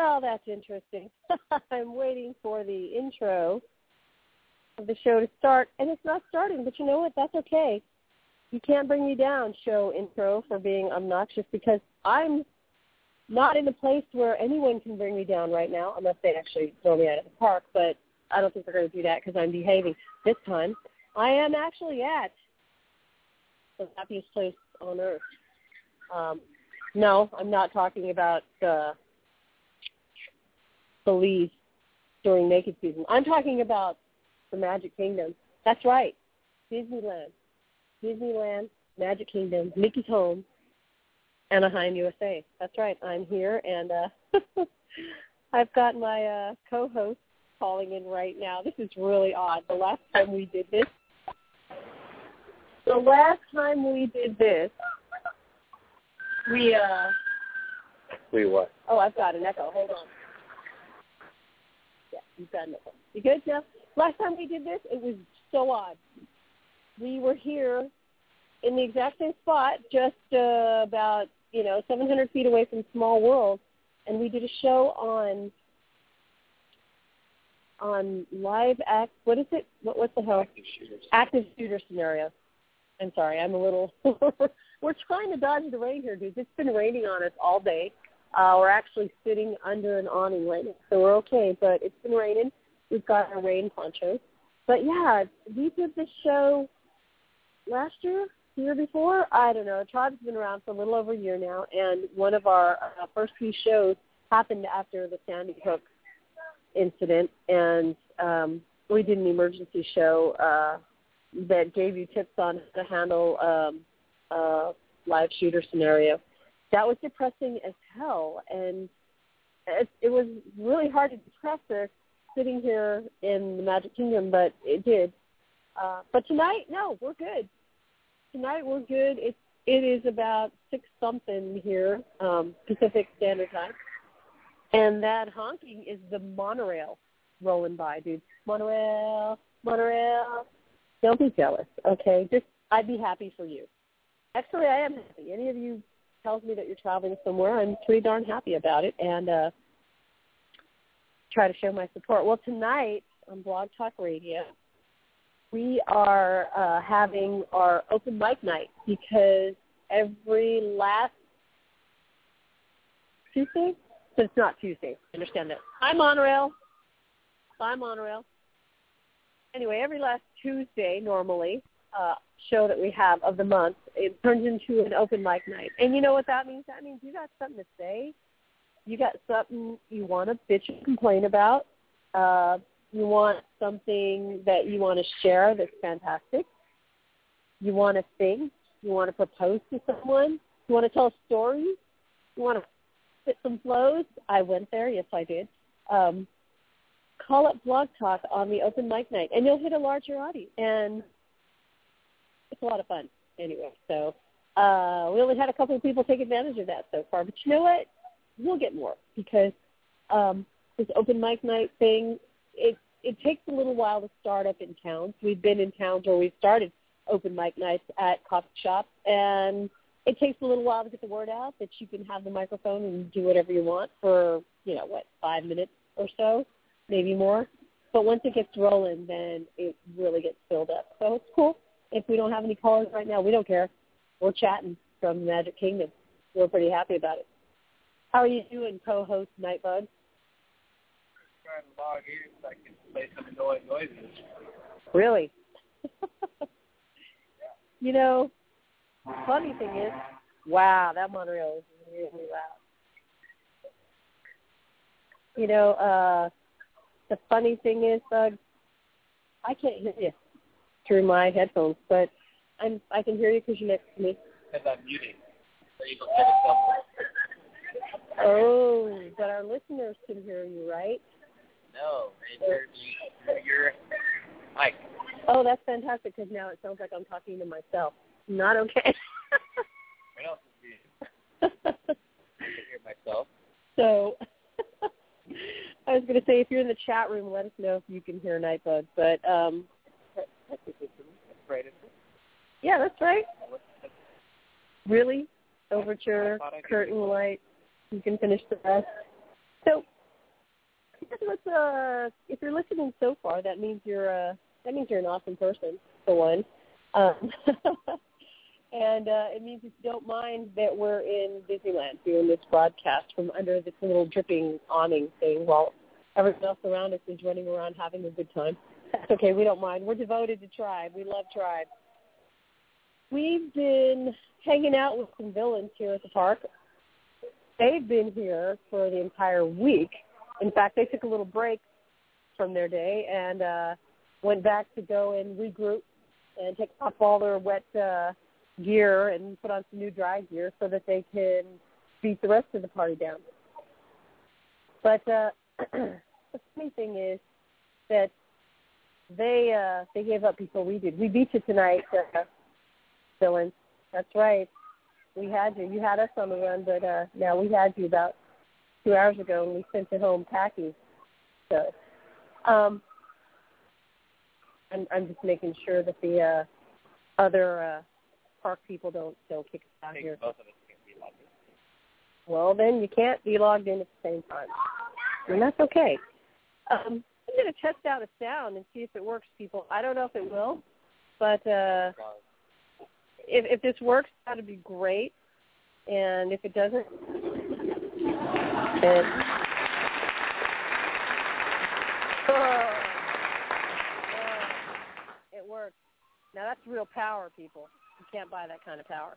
Well, that's interesting. I'm waiting for the intro of the show to start, and it's not starting. But you know what? That's okay. You can't bring me down, show intro, for being obnoxious because I'm not in a place where anyone can bring me down right now, unless they actually throw me out of the park. But I don't think they're going to do that because I'm behaving this time. I am actually at the happiest place on earth. Um, no, I'm not talking about uh, Belize during naked season. I'm talking about the Magic Kingdom. That's right, Disneyland. Disneyland, Magic Kingdom, Mickey's home, Anaheim, USA. That's right. I'm here, and uh, I've got my uh, co-host calling in right now. This is really odd. The last time we did this, the last time we did this, we uh. We what? Oh, I've got an echo. Hold on. You've an echo. You good now? Last time we did this, it was so odd. We were here in the exact same spot, just uh, about you know 700 feet away from Small World, and we did a show on on live act. What is it? What what the hell? Active shooters. Active shooter scenario. I'm sorry, I'm a little. we're trying to dodge the rain here, dudes. It's been raining on us all day. Uh, we're actually sitting under an awning right now, so we're okay. But it's been raining. We've got our rain ponchos. But yeah, we did this show last year, the year before. I don't know. Tribe's been around for a little over a year now, and one of our uh, first few shows happened after the Sandy Hook incident, and um, we did an emergency show uh, that gave you tips on how to handle um, a live shooter scenario. That was depressing as hell, and it, it was really hard to depress us sitting here in the Magic Kingdom, but it did. Uh, but tonight, no, we're good. Tonight we're good. It's it is about six something here, um, Pacific Standard Time, and that honking is the monorail rolling by, dude. Monorail, monorail. Don't be jealous, okay? Just I'd be happy for you. Actually, I am happy. Any of you tells me that you're traveling somewhere, I'm pretty darn happy about it, and uh, try to show my support. Well, tonight on Blog Talk Radio, we are uh, having our open mic night because every last Tuesday, so it's not Tuesday. I understand that. Hi, Monorail. Bye, Monorail. Anyway, every last Tuesday, normally, uh, show that we have of the month, it turns into an open mic night. And you know what that means? That means you got something to say. You got something you want to bitch and complain about. Uh, you want something that you want to share that's fantastic. You want to sing. You want to propose to someone. You want to tell a story. You want to spit some flows. I went there. Yes, I did. Um, call up Blog Talk on the open mic night, and you'll hit a larger audience. And it's a lot of fun anyway. So uh, we only had a couple of people take advantage of that so far, but you know what? We'll get more because um, this open mic night thing it it takes a little while to start up in towns. We've been in towns where we've started open mic nights at coffee shops, and it takes a little while to get the word out that you can have the microphone and do whatever you want for you know what five minutes or so, maybe more. But once it gets rolling, then it really gets filled up. So it's cool. If we don't have any callers right now, we don't care. We're chatting from Magic Kingdom. We're pretty happy about it. How are you doing, co-host Nightbug? trying to log in so I can play some annoying noises. Really? you know, funny thing is, wow, that monorail is really loud. You know, uh the funny thing is, uh, I can't hear you through my headphones, but I'm I can hear you because you're next to me. Because I'm muting. So you go set it somewhere. Oh, but our listeners can hear you, right? No, they heard you through your mic. Oh, that's fantastic because now it sounds like I'm talking to myself. Not okay. What else is muted? I can hear myself. so I was going to say, if you're in the chat room, let us know if you can hear Nightbug. But um, That's right. isn't it? Yeah, that's right. Really, overture, curtain light. You can finish the rest. So uh if you're listening so far, that means you're uh that means you're an awesome person for one. Um, and uh, it means if you don't mind that we're in Disneyland doing this broadcast from under this little dripping awning thing while everyone else around us is running around having a good time. That's okay. We don't mind. We're devoted to Tribe. We love Tribe. We've been hanging out with some villains here at the park. They've been here for the entire week. In fact, they took a little break from their day and uh, went back to go and regroup and take off all their wet uh, gear and put on some new dry gear so that they can beat the rest of the party down. But uh, the funny thing is that they uh, they gave up before we did. We beat you tonight, uh, villains. That's right. We had you. You had us on the run, but uh, now we had you about two hours ago, and we sent you home packing. So, um, I'm, I'm just making sure that the uh, other uh, park people don't don't kick us out here. Both of us can't be logged in. Well, then you can't be logged in at the same time, and that's okay. Um, I'm going to test out a sound and see if it works, people. I don't know if it will, but uh, if if this works, that'd be great. And if it doesn't, then oh, oh, it works. Now that's real power, people. You can't buy that kind of power.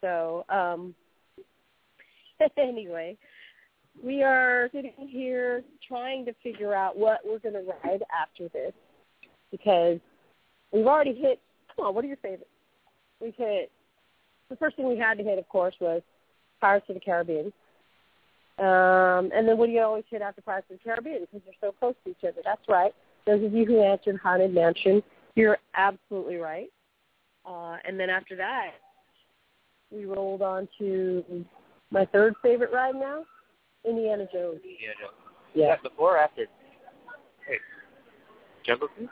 So um, anyway, we are sitting here trying to figure out what we're going to ride after this because we've already hit. Come on, what are your favorites? We've hit. The first thing we had to hit, of course, was Pirates of the Caribbean. Um, and then what do you always hit after Pirates of the Caribbean? Because they're so close to each other. That's right. Those of you who answered Haunted Mansion, you're absolutely right. Uh, and then after that, we rolled on to my third favorite ride now, Indiana Jones. Yeah, Joe. Yeah. That before or after? Wait. Jungle Cruise?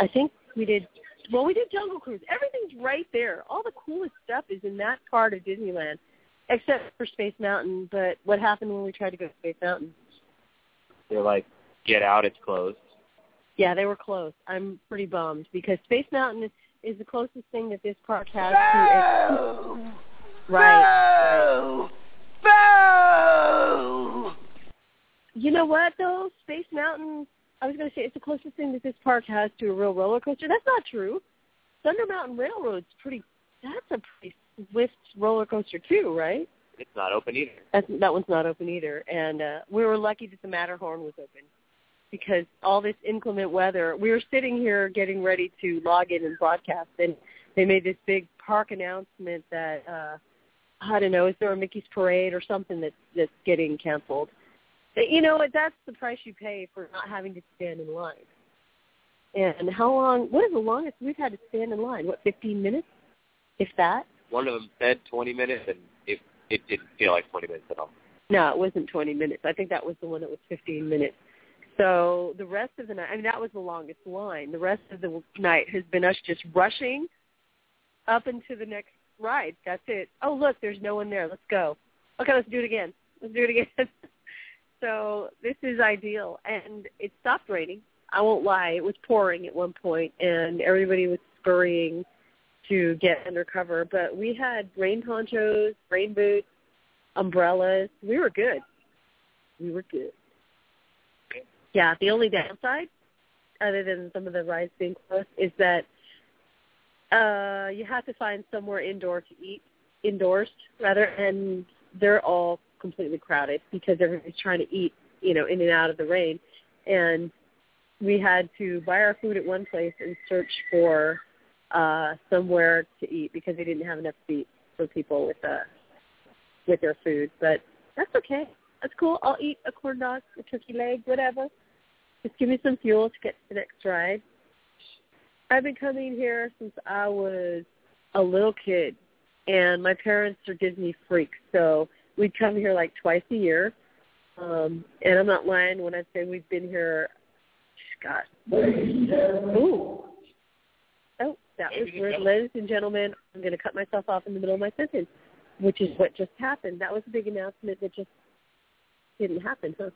I think we did. Well, we did Jungle Cruise. Everything's right there. All the coolest stuff is in that part of Disneyland, except for Space Mountain. But what happened when we tried to go to Space Mountain? They're like, get out, it's closed. Yeah, they were closed. I'm pretty bummed because Space Mountain is, is the closest thing that this park has to. Ex- right. right. You know what though? Space Mountain. I was going to say it's the closest thing that this park has to a real roller coaster. That's not true. Thunder Mountain Railroad's pretty. That's a pretty swift roller coaster too, right? It's not open either. That's, that one's not open either. And uh, we were lucky that the Matterhorn was open because all this inclement weather. We were sitting here getting ready to log in and broadcast, and they made this big park announcement that uh, I don't know, is there a Mickey's Parade or something that's that's getting canceled? You know what? That's the price you pay for not having to stand in line. And how long? What is the longest we've had to stand in line? What, 15 minutes, if that? One of them said 20 minutes, and it it didn't feel like 20 minutes at all. No, it wasn't 20 minutes. I think that was the one that was 15 minutes. So the rest of the night, I mean, that was the longest line. The rest of the night has been us just rushing up into the next ride. That's it. Oh, look, there's no one there. Let's go. Okay, let's do it again. Let's do it again. so this is ideal. And it stopped raining. I won't lie. It was pouring at one point, and everybody was scurrying to get under cover. But we had rain ponchos, rain boots, umbrellas. We were good. We were good. Yeah, the only downside, other than some of the rides being closed, is that uh you have to find somewhere indoor to eat, indoors rather, and they're all completely crowded because everybody's trying to eat, you know, in and out of the rain. And we had to buy our food at one place and search for uh somewhere to eat because they didn't have enough seats for people with uh with their food. But that's okay. That's cool. I'll eat a corn dog, a turkey leg, whatever. Just give me some fuel to get to the next ride. I've been coming here since I was a little kid, and my parents are Disney freaks, so we'd come here like twice a year. Um, and I'm not lying when I say we've been here. God. Ooh. Oh, that was weird, ladies and gentlemen. I'm going to cut myself off in the middle of my sentence, which is what just happened. That was a big announcement that just didn't happen, huh?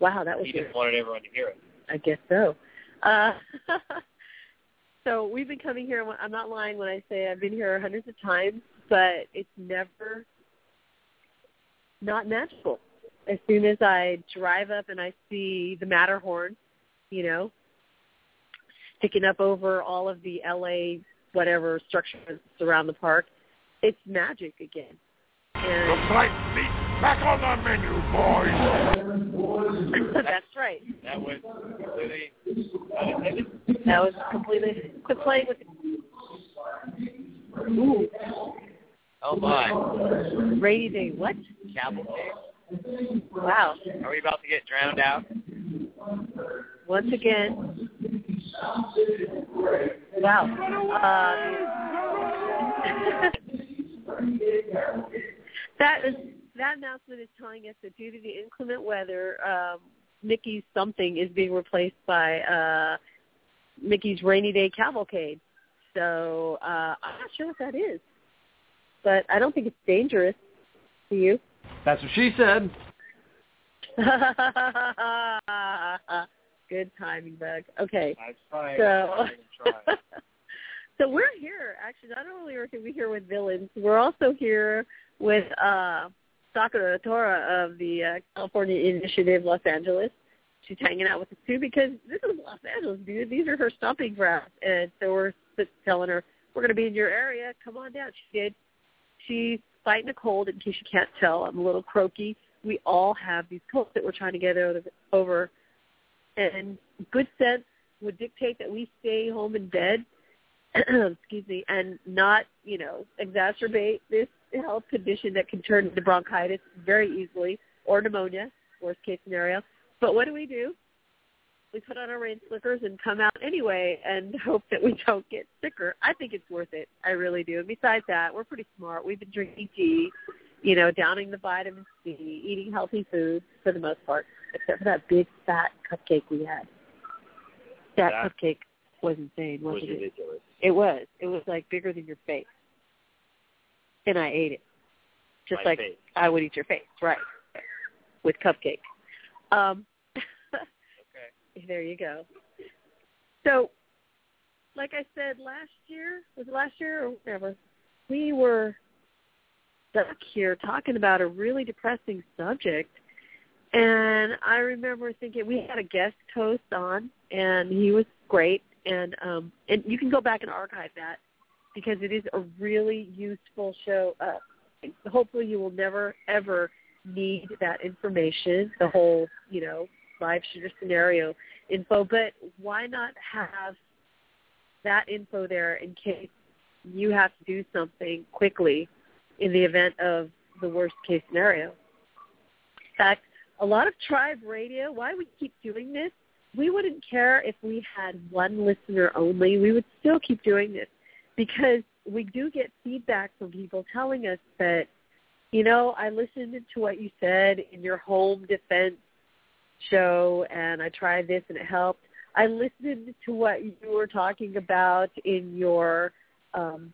Wow, that was He just wanted everyone to hear it. I guess so. Uh, so we've been coming here. I'm not lying when I say I've been here hundreds of times, but it's never not magical. As soon as I drive up and I see the Matterhorn, you know, sticking up over all of the LA whatever structures around the park, it's magic again. The flight meat's back on the menu, boys. that's right. That was completely unintended. That was completely quit playing with Ooh, Oh my. rainy day. What? Cavalcade. Wow. Are we about to get drowned out? Once again. Wow. Uh, that is that announcement is telling us that due to the inclement weather, um, Mickey's something is being replaced by uh, Mickey's rainy day cavalcade. So uh, I'm not sure what that is, but I don't think it's dangerous. to you? That's what she said. Good timing, Bug. Okay. I'm. So, so we're here. Actually, not only are we here with villains, we're also here with uh, Sakura Tora of the uh, California Initiative Los Angeles. She's hanging out with us too because this is Los Angeles, dude. These are her stomping grounds, and so we're telling her we're going to be in your area. Come on down. She did. She's fighting a cold. In case you can't tell, I'm a little croaky. We all have these colds that we're trying to get over, and good sense would dictate that we stay home in bed, excuse me, and not, you know, exacerbate this health condition that can turn into bronchitis very easily or pneumonia, worst case scenario. But what do we do? We put on our rain slickers and come out anyway and hope that we don't get sicker. I think it's worth it. I really do. And besides that, we're pretty smart. We've been drinking tea, you know, downing the vitamin C, eating healthy food for the most part except for that big fat cupcake we had. That, That cupcake was insane, was wasn't it? ridiculous. It was. It was like bigger than your face. And I ate it. Just My like face. I would eat your face, right. With cupcake. Um. There you go. So like I said last year, was last year or whatever, we were stuck here talking about a really depressing subject and I remember thinking we had a guest host on, and he was great. And um, and you can go back and archive that because it is a really useful show. Uh, hopefully, you will never ever need that information, the whole you know live shooter scenario info. But why not have that info there in case you have to do something quickly in the event of the worst case scenario? In fact, a lot of tribe radio, why we keep doing this, we wouldn't care if we had one listener only. We would still keep doing this because we do get feedback from people telling us that, you know, I listened to what you said in your home defense show and I tried this and it helped. I listened to what you were talking about in your, um,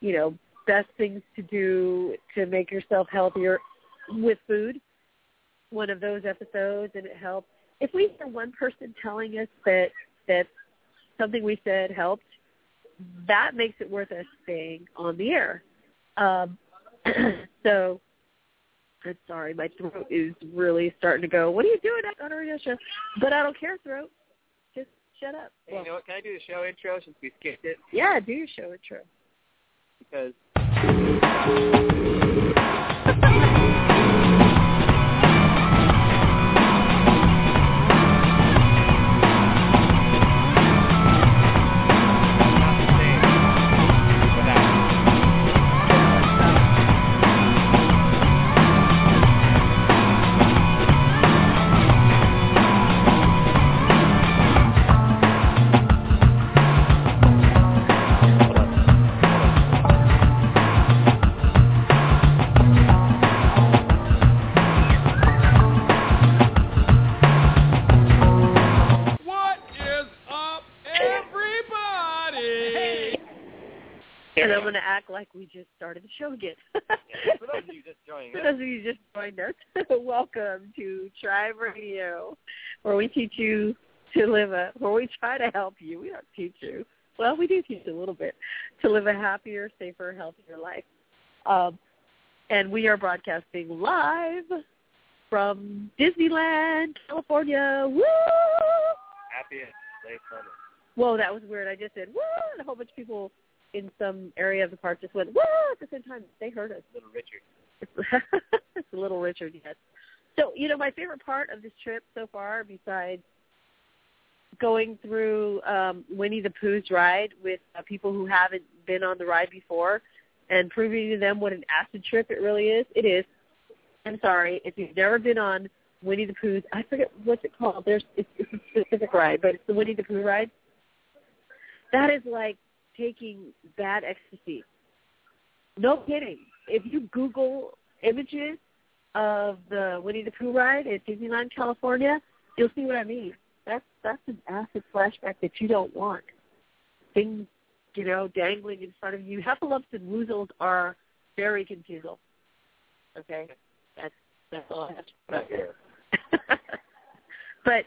you know, best things to do to make yourself healthier with food one of those episodes and it helped. If we hear one person telling us that that something we said helped, that makes it worth us staying on the air. Um, so I'm sorry, my throat is really starting to go. What are you doing on a radio show? But I don't care, throat. Just shut up. Hey, you know what? Can I do the show intro since we skipped it? yeah, do your show intro. Because like we just started the show again. Yeah, for those of you just joining For those of you just joined us, welcome to Tribe Radio, where we teach you to live a, where we try to help you. We don't teach you. Well, we do teach a little bit to live a happier, safer, healthier life. Um, and we are broadcasting live from Disneyland, California. Woo! happiest safe summer. Whoa, that was weird. I just said woo, and a whole bunch of people in some area of the park just went woo at the same time. They heard us. Little Richard. it's a little Richard, yes. So, you know, my favorite part of this trip so far, besides going through um, Winnie the Pooh's ride with uh, people who haven't been on the ride before and proving to them what an acid trip it really is, it is. I'm sorry, if you've never been on Winnie the Pooh's, I forget what's it called. There's it's, it's a specific ride, but it's the Winnie the Pooh ride. That is like taking bad ecstasy. No kidding. If you Google images of the Winnie the Pooh ride at Disneyland, California, you'll see what I mean. That's that's an acid flashback that you don't want. Things, you know, dangling in front of you. Heffalumps and woozles are very confusing. Okay, that's that's all I have to put out there. but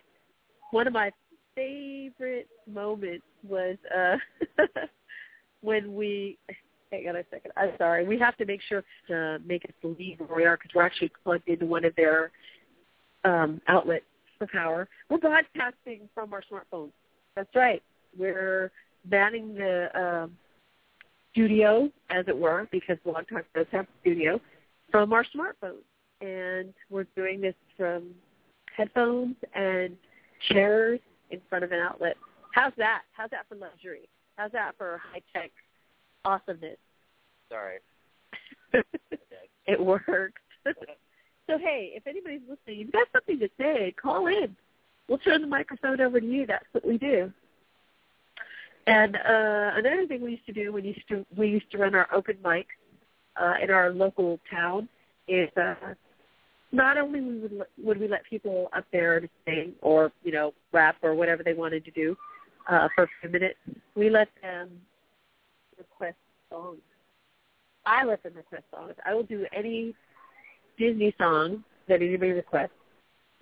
one of my favorite moment was uh when we hang on a second i'm sorry we have to make sure to make us believe where we are because we're actually plugged into one of their um outlets for power. We're broadcasting from our smartphones. That's right. We're manning the um studio as it were because blog talk does have a studio from our smartphones. And we're doing this from headphones and chairs in front of an outlet. How's that? How's that for luxury? How's that for high tech awesomeness? Sorry. it works. so hey, if anybody's listening, you've got something to say, call in. We'll turn the microphone over to you. That's what we do. And uh, another thing we used to do when we used to we used to run our open mic uh, in our local town is uh, not only would would we let people up there to sing or you know rap or whatever they wanted to do uh, for a few minutes, we let them request songs. I let them request songs. I will do any Disney song that anybody requests,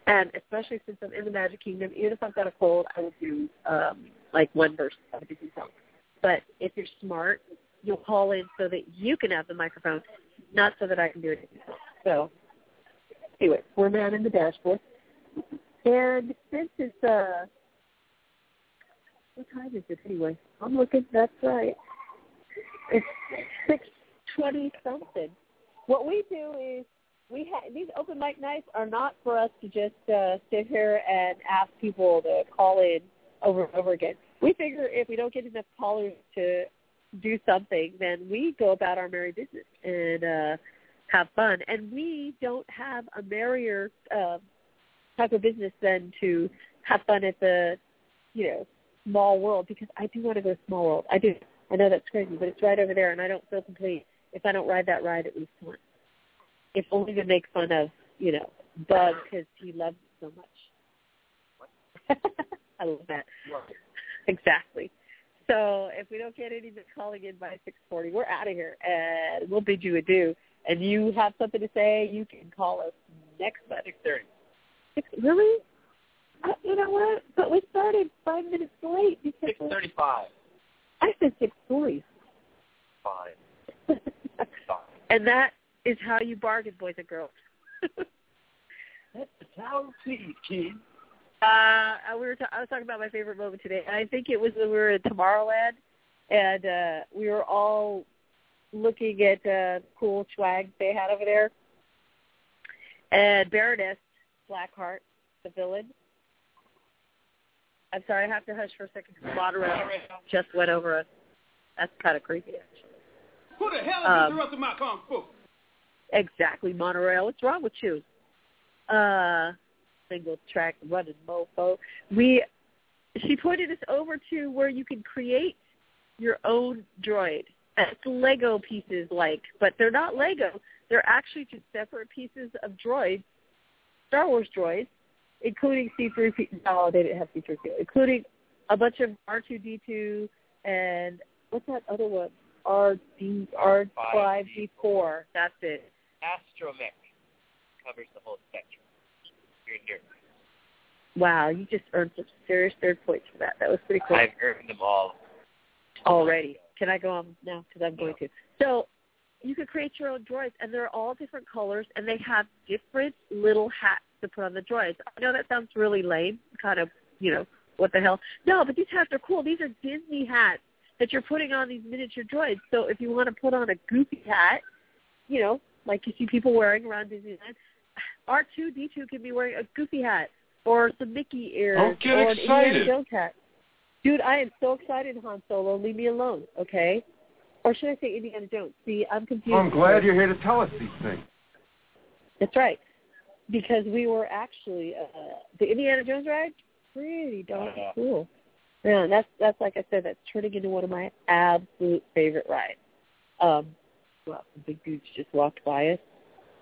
and especially since I'm in the Magic Kingdom, even if I've got a cold, I will do um, like one verse of a Disney song. But if you're smart, you'll call in so that you can have the microphone, not so that I can do it. So anyway, we're man in the dashboard. And since it's uh what time is it anyway? I'm looking that's right. It's six twenty something. What we do is we ha- these open mic nights are not for us to just uh sit here and ask people to call in over and over again. We figure if we don't get enough callers to do something, then we go about our merry business and uh have fun. And we don't have a merrier uh, type of business than to have fun at the, you know, small world because I do want to go small world. I do. I know that's crazy, but it's right over there, and I don't feel complete if I don't ride that ride at least once. If only to make fun of, you know, Bug because he loves it so much. I love that. Exactly. So if we don't get anybody calling in by 6:40, we're out of here, and we'll bid you adieu. And you have something to say, you can call us next Monday. Six thirty. Six, really? Uh, you know what? But we started five minutes late because Six thirty-five. I said six forty. Fine. Fine. and that is how you bargain, boys and girls. That's the tower, please, kid. Uh, we were ta- I was talking about my favorite moment today, and I think it was when we were in Tomorrowland, and uh, we were all looking at uh, cool swag they had over there. And Baroness Blackheart, the villain. I'm sorry, I have to hush for a second because Monorail just went over us. That's kind of creepy, actually. Who the hell is Um, interrupting my kung fu? Exactly, monorail. What's wrong with you? Uh, single track running mofo. We, she pointed us over to where you can create your own droid. It's Lego pieces, like, but they're not Lego. They're actually just separate pieces of droids, Star Wars droids, including C-3PO. No, they didn't have C-3PO, including a bunch of R2-D2 and what's that other one? R-D, R5D4. That's it. Astromech covers the whole spectrum. You're a nerd. Wow, you just earned some serious third points for that. That was pretty cool. I've earned them all. Already. Can I go on now? Because I'm going to. So you could create your own droids, and they're all different colors, and they have different little hats to put on the droids. I know that sounds really lame, kind of, you know, what the hell? No, but these hats are cool. These are Disney hats that you're putting on these miniature droids. So if you want to put on a goofy hat, you know, like you see people wearing around Disneyland, R2D2 can be wearing a goofy hat or some Mickey ears or an Indiana. Jones hat. Dude, I am so excited, Han Solo. Leave me alone, okay? Or should I say Indiana Jones? See, I'm confused. I'm glad you're here to tell us these things. That's right. Because we were actually uh the Indiana Jones ride, pretty darn Yeah. cool. Yeah, that's that's like I said, that's turning into one of my absolute favorite rides. Um well, the big dudes just walked by us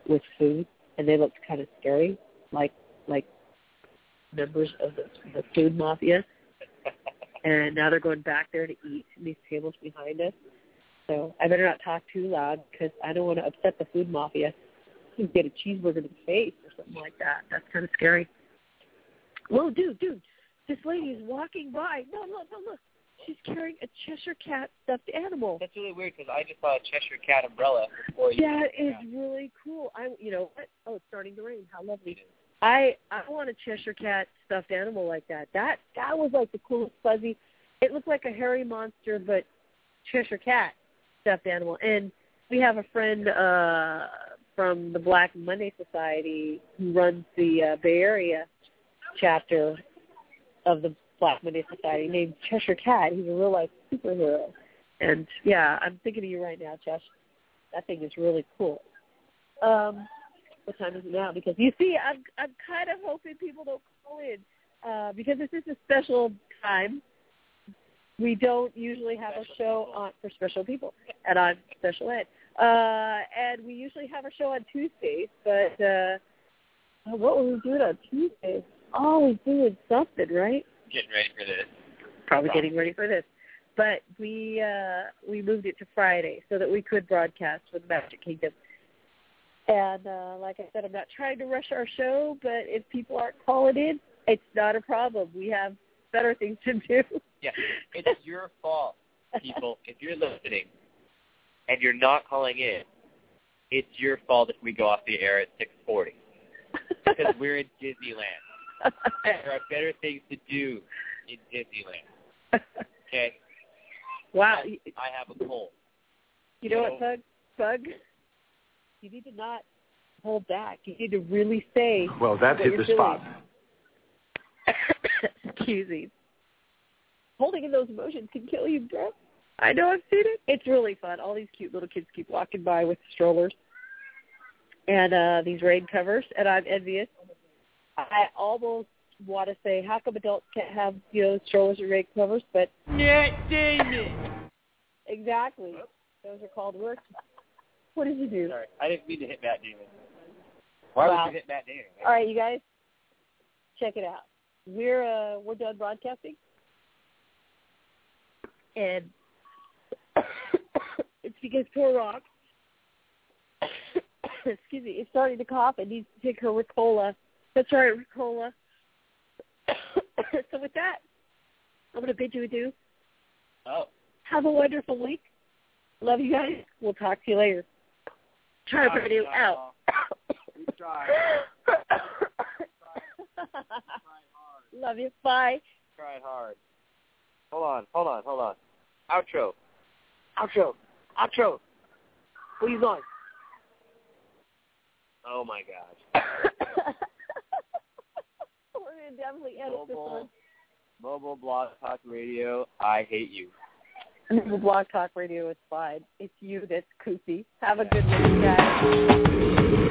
with food and they looked kind of scary, like like members of the the food mafia. And now they're going back there to eat in these tables behind us. So I better not talk too loud because I don't want to upset the food mafia. You get a cheeseburger to the face or something like that. That's kind of scary. Whoa, dude, dude, this lady is walking by. No, look, no, look. She's carrying a Cheshire cat stuffed animal. That's really weird because I just saw a Cheshire Cat umbrella before you. That is Yeah. really cool. I, you know what? Oh, it's starting to rain. How lovely. I I want a Cheshire cat stuffed animal like that. That that was like the coolest fuzzy. It looked like a hairy monster, but Cheshire cat stuffed animal. And we have a friend uh from the Black Monday Society who runs the uh, Bay Area chapter of the Black Monday Society named Cheshire Cat. He's a real life superhero. And yeah, I'm thinking of you right now, Chesh. That thing is really cool. Um, what time is it now? Because you see, I'm I'm kind of hoping people don't call in uh, because this is a special time. We don't usually have a show on for special people, and I'm special ed. Uh, and we usually have a show on Tuesdays, but uh, what were we doing on Tuesdays? Always doing something, right? Getting ready for this. probably getting ready for this. But we uh we moved it to Friday so that we could broadcast with Magic Kingdom. And uh like I said, I'm not trying to rush our show, but if people aren't calling in, it's not a problem. We have better things to do. Yeah, it's your fault, people. if you're listening and you're not calling in, it's your fault if we go off the air at 6:40 because we're in Disneyland. There are better things to do in Disneyland. Okay, wow. I, I have a cold. you know what, Bug? Bug? You need to not hold back. You need to really say Well, that what hit you're the spot. Excuse me. Holding in those emotions can kill you, bro. I know I've seen it. It's really fun. All these cute little kids keep walking by with strollers and uh these rain covers, and I'm envious. I almost want to say, how come adults can't have you know strollers and rain covers? But Matt Damon. exactly, those are called works. What did you do? Sorry, I didn't mean to hit Matt Damon. Why Wow. would you hit Matt Damon? All right, you guys, check it out. We're uh, we're done broadcasting, and it's because poor Rock, excuse me, is starting to cough and needs to take her Ricola. That's right, Ricola. so with that, I'm going to bid you adieu. Oh, Have a wonderful week. Love you guys. We'll talk to you later. Try to radio out. we tried. Love you. Bye. Tried hard. Hold on, hold on, hold on. Outro. Outro. Outro. What are you going? Oh my gosh. We're going to definitely edit this one. mobile blog talk radio. I hate you. The Blog Talk Radio is fine. It's you that's kooky. Have a good week, guys.